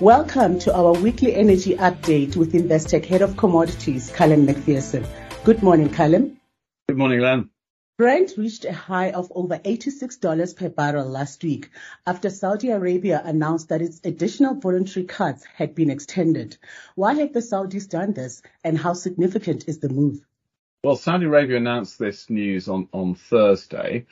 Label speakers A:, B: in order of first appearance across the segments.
A: Welcome to our weekly energy update with Investec Head of Commodities, Callum Macpherson. Good morning, Callum.
B: Good morning, Len.
A: Brent reached a high of over $86 per barrel last week after Saudi Arabia announced that its additional voluntary cuts had been extended. Why had the Saudis done this, and how significant is the move?
B: Well, Saudi Arabia announced this news on, on Thursday.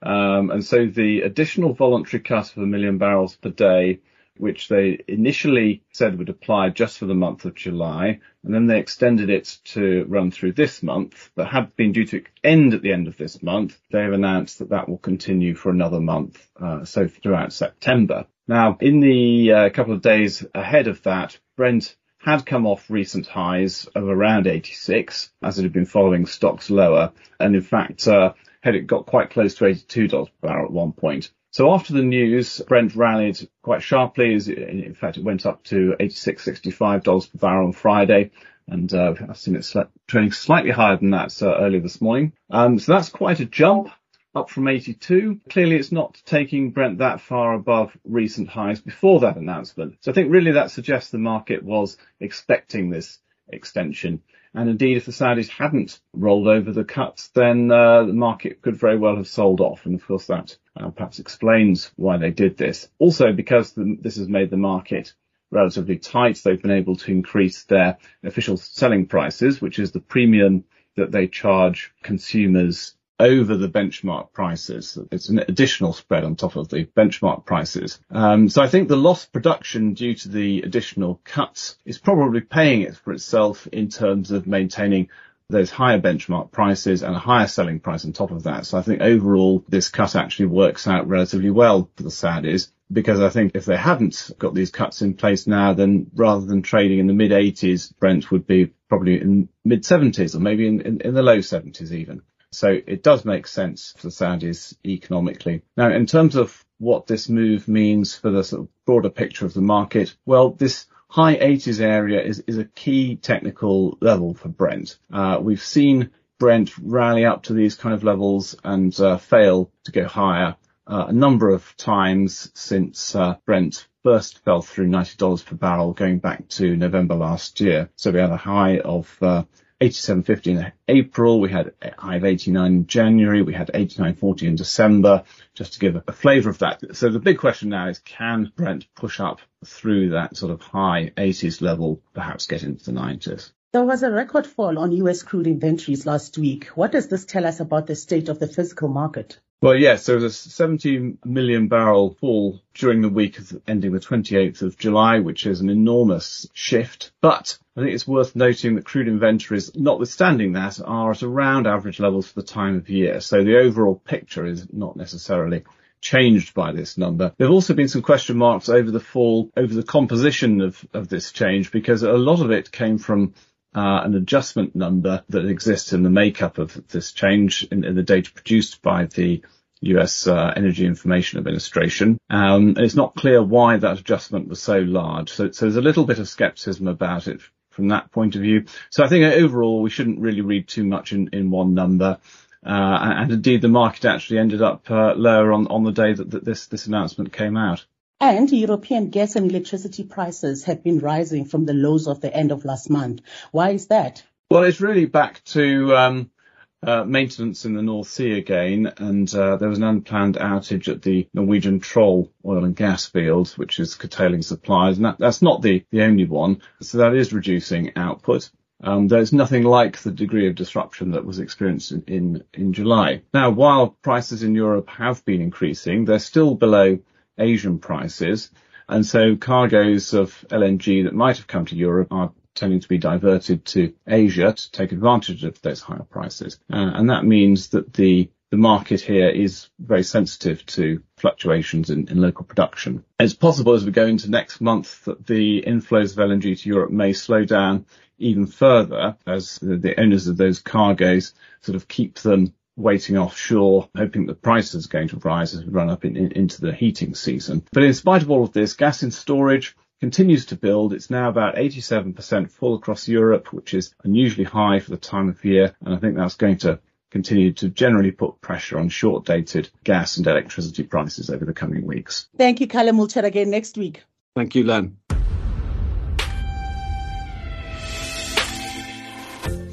B: Um, and so the additional voluntary cut of a million barrels per day which they initially said would apply just for the month of July, and then they extended it to run through this month, but had been due to end at the end of this month. They have announced that that will continue for another month, uh, so throughout September. Now, in the uh, couple of days ahead of that, Brent had come off recent highs of around 86, as it had been following stocks lower, and in fact, uh, had it got quite close to $82 per barrel at one point. So after the news, Brent rallied quite sharply. In fact, it went up to $86.65 per barrel on Friday. And uh, I've seen it trading slightly higher than that uh, earlier this morning. Um, so that's quite a jump up from 82. Clearly, it's not taking Brent that far above recent highs before that announcement. So I think really that suggests the market was expecting this extension. And indeed, if the Saudis hadn't rolled over the cuts, then uh, the market could very well have sold off. And of course, that uh, perhaps explains why they did this. Also, because the, this has made the market relatively tight, they've been able to increase their official selling prices, which is the premium that they charge consumers over the benchmark prices. It's an additional spread on top of the benchmark prices. Um, so I think the lost production due to the additional cuts is probably paying it for itself in terms of maintaining those higher benchmark prices and a higher selling price on top of that. So I think overall this cut actually works out relatively well for the Saudis because I think if they hadn't got these cuts in place now, then rather than trading in the mid 80s, Brent would be probably in mid 70s or maybe in, in, in the low 70s even. So it does make sense for the Saudis economically. Now, in terms of what this move means for the sort of broader picture of the market, well, this high 80s area is, is a key technical level for Brent. Uh, we've seen Brent rally up to these kind of levels and uh, fail to go higher uh, a number of times since uh, Brent first fell through $90 per barrel going back to November last year. So we had a high of uh, 87.50 in April. We had high of 89 in January. We had 89.40 in December, just to give a, a flavour of that. So the big question now is, can Brent push up through that sort of high 80s level, perhaps get into the 90s?
A: There was a record fall on US crude inventories last week. What does this tell us about the state of the physical market?
B: Well, yes, there was a 70 million barrel fall during the week of ending the 28th of July, which is an enormous shift. But I think it's worth noting that crude inventories, notwithstanding that, are at around average levels for the time of year. So the overall picture is not necessarily changed by this number. There have also been some question marks over the fall, over the composition of, of this change, because a lot of it came from uh, an adjustment number that exists in the makeup of this change in, in the data produced by the US uh, Energy Information Administration. Um, and it's not clear why that adjustment was so large. So, so there's a little bit of skepticism about it from that point of view. So I think overall we shouldn't really read too much in, in one number. Uh, and indeed the market actually ended up uh, lower on, on the day that, that this, this announcement came out.
A: And European gas and electricity prices have been rising from the lows of the end of last month. Why is that?
B: Well, it's really back to um, uh, maintenance in the North Sea again, and uh, there was an unplanned outage at the Norwegian Troll oil and gas field, which is curtailing supplies, and that, that's not the, the only one. So that is reducing output. Um, there's nothing like the degree of disruption that was experienced in, in, in July. Now, while prices in Europe have been increasing, they're still below Asian prices. And so cargoes of LNG that might have come to Europe are tending to be diverted to Asia to take advantage of those higher prices. Uh, and that means that the the market here is very sensitive to fluctuations in, in, local production. It's possible as we go into next month that the inflows of LNG to Europe may slow down even further as the, the owners of those cargoes sort of keep them waiting offshore, hoping the price is going to rise as we run up in, in, into the heating season. But in spite of all of this, gas in storage continues to build. It's now about 87% full across Europe, which is unusually high for the time of year. And I think that's going to continue to generally put pressure on short dated gas and electricity prices over the coming weeks.
A: Thank you, Callum. We'll chat again next week.
B: Thank you, Len.